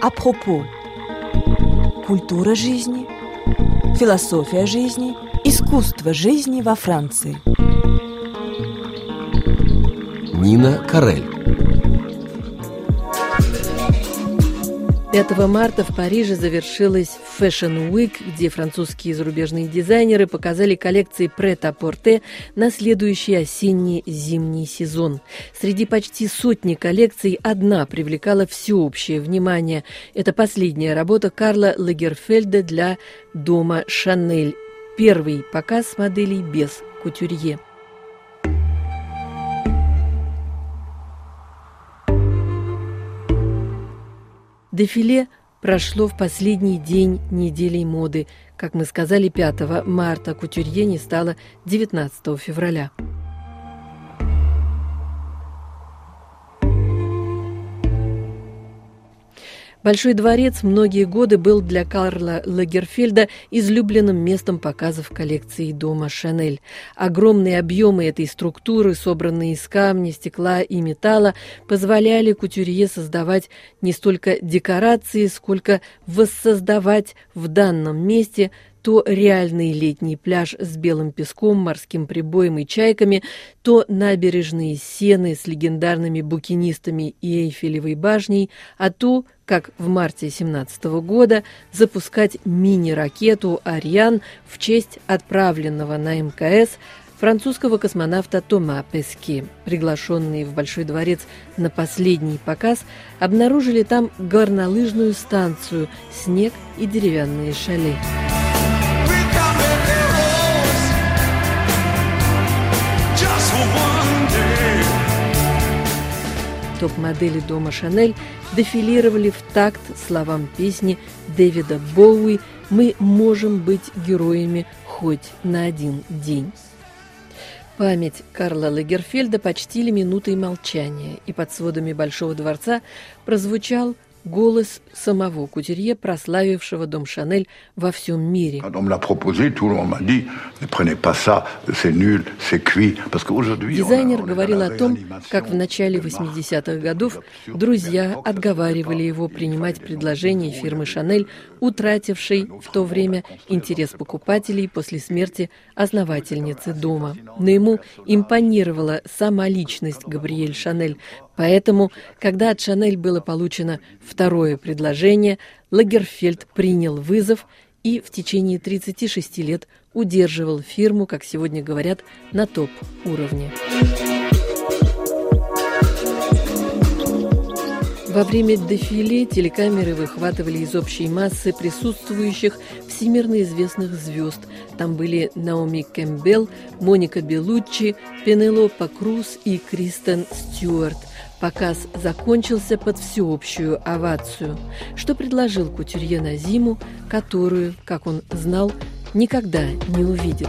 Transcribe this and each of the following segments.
Апропо. Культура жизни, философия жизни, искусство жизни во Франции. Нина Карель 5 марта в Париже завершилась Fashion Week, где французские и зарубежные дизайнеры показали коллекции прет-а-порте на следующий осенний-зимний сезон. Среди почти сотни коллекций одна привлекала всеобщее внимание. Это последняя работа Карла Лагерфельда для дома «Шанель». Первый показ моделей без кутюрье. Дефиле прошло в последний день недели моды. Как мы сказали, 5 марта кутюрье не стало 19 февраля. Большой дворец многие годы был для Карла Лагерфельда излюбленным местом показов коллекции дома Шанель. Огромные объемы этой структуры, собранные из камня, стекла и металла, позволяли кутюрье создавать не столько декорации, сколько воссоздавать в данном месте то реальный летний пляж с белым песком, морским прибоем и чайками, то набережные сены с легендарными букинистами и Эйфелевой башней, а то, как в марте 17 года, запускать мини-ракету «Ариан» в честь отправленного на МКС французского космонавта Тома Пески. Приглашенные в Большой дворец на последний показ обнаружили там горнолыжную станцию, снег и деревянные шале. Топ-модели дома Шанель дефилировали в такт словам песни Дэвида Боуи «Мы можем быть героями хоть на один день». Память Карла Лагерфельда почтили минутой молчания, и под сводами Большого дворца прозвучал голос самого Кутюрье, прославившего дом Шанель во всем мире. Дизайнер говорил о том, как в начале 80-х годов друзья отговаривали его принимать предложения фирмы Шанель, утратившей в то время интерес покупателей после смерти основательницы дома. Но ему импонировала сама личность Габриэль Шанель, Поэтому, когда от Шанель было получено второе предложение, Лагерфельд принял вызов и в течение 36 лет удерживал фирму, как сегодня говорят, на топ-уровне. Во время дефиле телекамеры выхватывали из общей массы присутствующих всемирно известных звезд. Там были Наоми Кэмпбелл, Моника Белуччи, Пенелопа Круз и Кристен Стюарт. Показ закончился под всеобщую овацию, что предложил Кутюрье на зиму, которую, как он знал, никогда не увидит.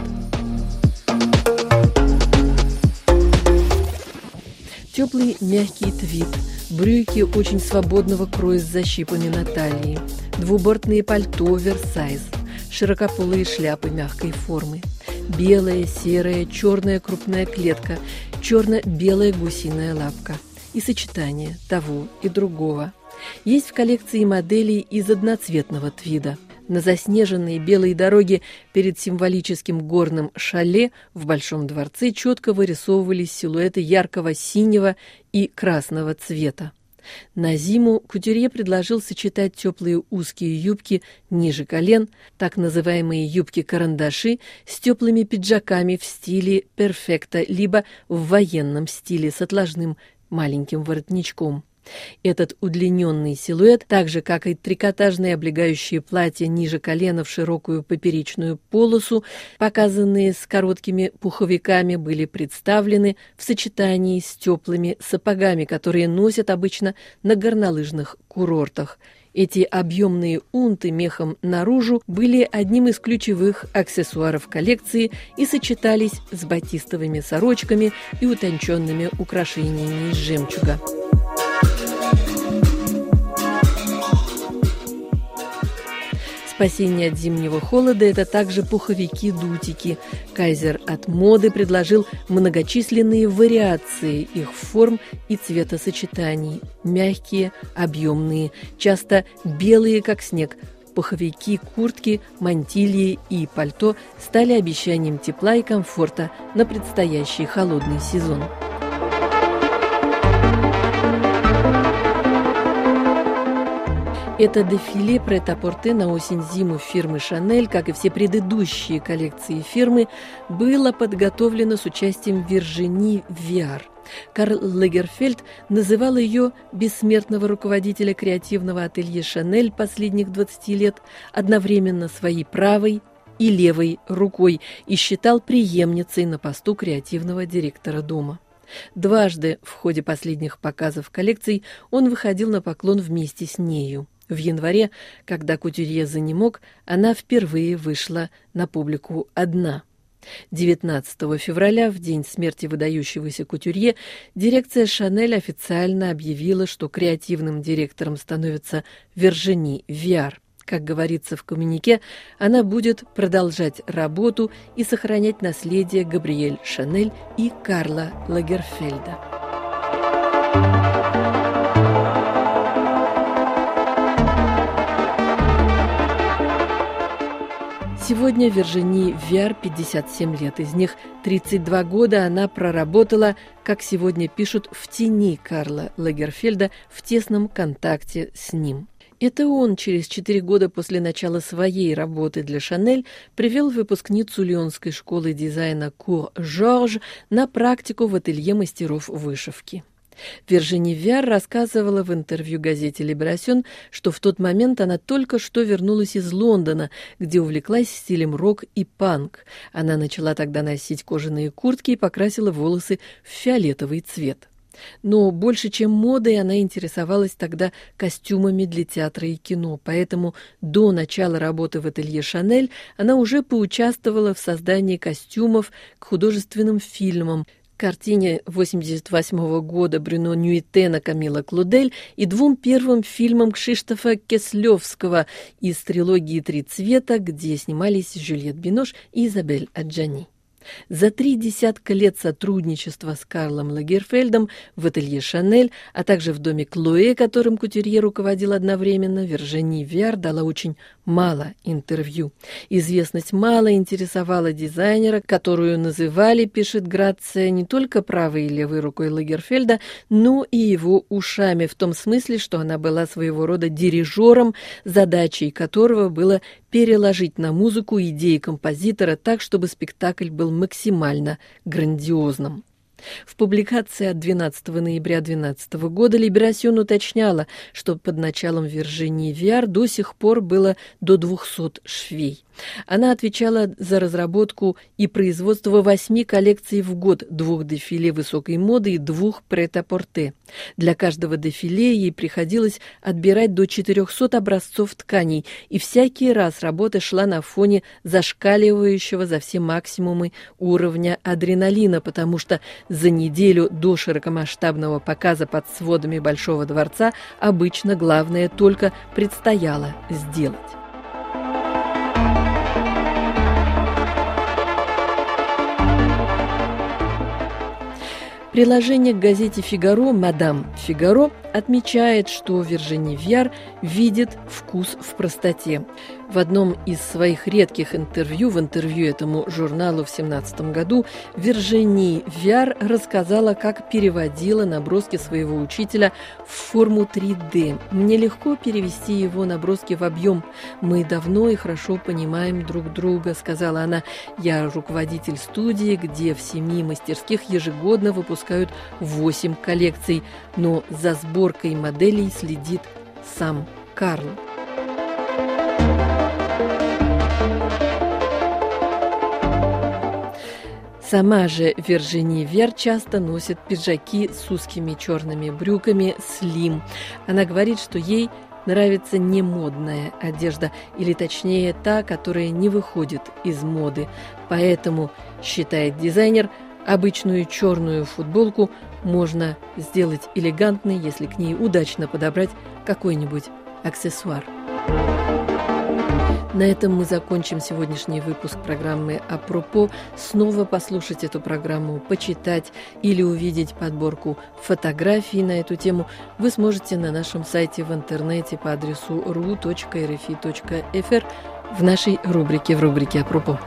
Теплый мягкий твит, брюки очень свободного кроя с защипами на талии, двубортные пальто «Версайз», широкополые шляпы мягкой формы, белая, серая, черная крупная клетка, черно-белая гусиная лапка – и сочетание того и другого. Есть в коллекции модели из одноцветного твида. На заснеженной белой дороге перед символическим горным шале в Большом дворце четко вырисовывались силуэты яркого синего и красного цвета. На зиму кутюрье предложил сочетать теплые узкие юбки ниже колен, так называемые юбки-карандаши, с теплыми пиджаками в стиле перфекта, либо в военном стиле с отложным маленьким воротничком. Этот удлиненный силуэт, так же как и трикотажные облегающие платья ниже колена в широкую поперечную полосу, показанные с короткими пуховиками, были представлены в сочетании с теплыми сапогами, которые носят обычно на горнолыжных курортах. Эти объемные унты мехом наружу были одним из ключевых аксессуаров коллекции и сочетались с батистовыми сорочками и утонченными украшениями из жемчуга. Спасение от зимнего холода – это также пуховики-дутики. Кайзер от моды предложил многочисленные вариации их форм и цветосочетаний. Мягкие, объемные, часто белые, как снег. Пуховики, куртки, мантильи и пальто стали обещанием тепла и комфорта на предстоящий холодный сезон. Это дефиле прет-а-порте на осень-зиму фирмы «Шанель», как и все предыдущие коллекции фирмы, было подготовлено с участием Виржини Виар. Карл Лагерфельд называл ее бессмертного руководителя креативного ателье «Шанель» последних 20 лет одновременно своей правой и левой рукой и считал преемницей на посту креативного директора дома. Дважды в ходе последних показов коллекций он выходил на поклон вместе с нею. В январе, когда кутюрье занемог, она впервые вышла на публику одна. 19 февраля, в день смерти выдающегося кутюрье, дирекция «Шанель» официально объявила, что креативным директором становится Вержини Виар. Как говорится в коммюнике, она будет продолжать работу и сохранять наследие Габриэль Шанель и Карла Лагерфельда. Сегодня Вержини Виар 57 лет. Из них 32 года она проработала, как сегодня пишут, в тени Карла Лагерфельда в тесном контакте с ним. Это он через четыре года после начала своей работы для Шанель привел выпускницу Лионской школы дизайна Кур Жорж на практику в ателье мастеров вышивки. Виржини Вяр рассказывала в интервью газете «Либерасьон», что в тот момент она только что вернулась из Лондона, где увлеклась стилем рок и панк. Она начала тогда носить кожаные куртки и покрасила волосы в фиолетовый цвет. Но больше, чем модой, она интересовалась тогда костюмами для театра и кино, поэтому до начала работы в ателье «Шанель» она уже поучаствовала в создании костюмов к художественным фильмам – картине 1988 года Брюно Ньюитена Камила Клудель и двум первым фильмам Кшиштофа Кеслевского из трилогии «Три цвета», где снимались Жюльет Бинош и Изабель Аджани. За три десятка лет сотрудничества с Карлом Лагерфельдом в ателье «Шанель», а также в доме Клоэ, которым кутюрье руководил одновременно, Вержини Виар дала очень мало интервью. Известность мало интересовала дизайнера, которую называли, пишет Грация, не только правой и левой рукой Лагерфельда, но и его ушами, в том смысле, что она была своего рода дирижером, задачей которого было переложить на музыку идеи композитора так, чтобы спектакль был максимально грандиозным. В публикации от 12 ноября 2012 года Либерасьон уточняла, что под началом Виржинии Виар до сих пор было до 200 швей. Она отвечала за разработку и производство восьми коллекций в год, двух дефиле высокой моды и двух прет-а-порте. Для каждого дефиле ей приходилось отбирать до 400 образцов тканей, и всякий раз работа шла на фоне зашкаливающего за все максимумы уровня адреналина, потому что за неделю до широкомасштабного показа под сводами Большого дворца обычно главное только предстояло сделать. Приложение к газете «Фигаро» «Мадам Фигаро» отмечает, что Виржини Вьяр видит вкус в простоте. В одном из своих редких интервью, в интервью этому журналу в 17 году, Виржини Вьяр рассказала, как переводила наброски своего учителя в форму 3D. «Мне легко перевести его наброски в объем. Мы давно и хорошо понимаем друг друга», — сказала она. «Я руководитель студии, где в семи мастерских ежегодно выпускают 8 коллекций, но за сборкой моделей следит сам Карл». Сама же Виржини Вер часто носит пиджаки с узкими черными брюками слим. Она говорит, что ей нравится не модная одежда, или точнее та, которая не выходит из моды. Поэтому, считает дизайнер, обычную черную футболку можно сделать элегантной, если к ней удачно подобрать какой-нибудь аксессуар. На этом мы закончим сегодняшний выпуск программы «Апропо». Снова послушать эту программу, почитать или увидеть подборку фотографий на эту тему вы сможете на нашем сайте в интернете по адресу ru.rfi.fr в нашей рубрике в рубрике «Апропо».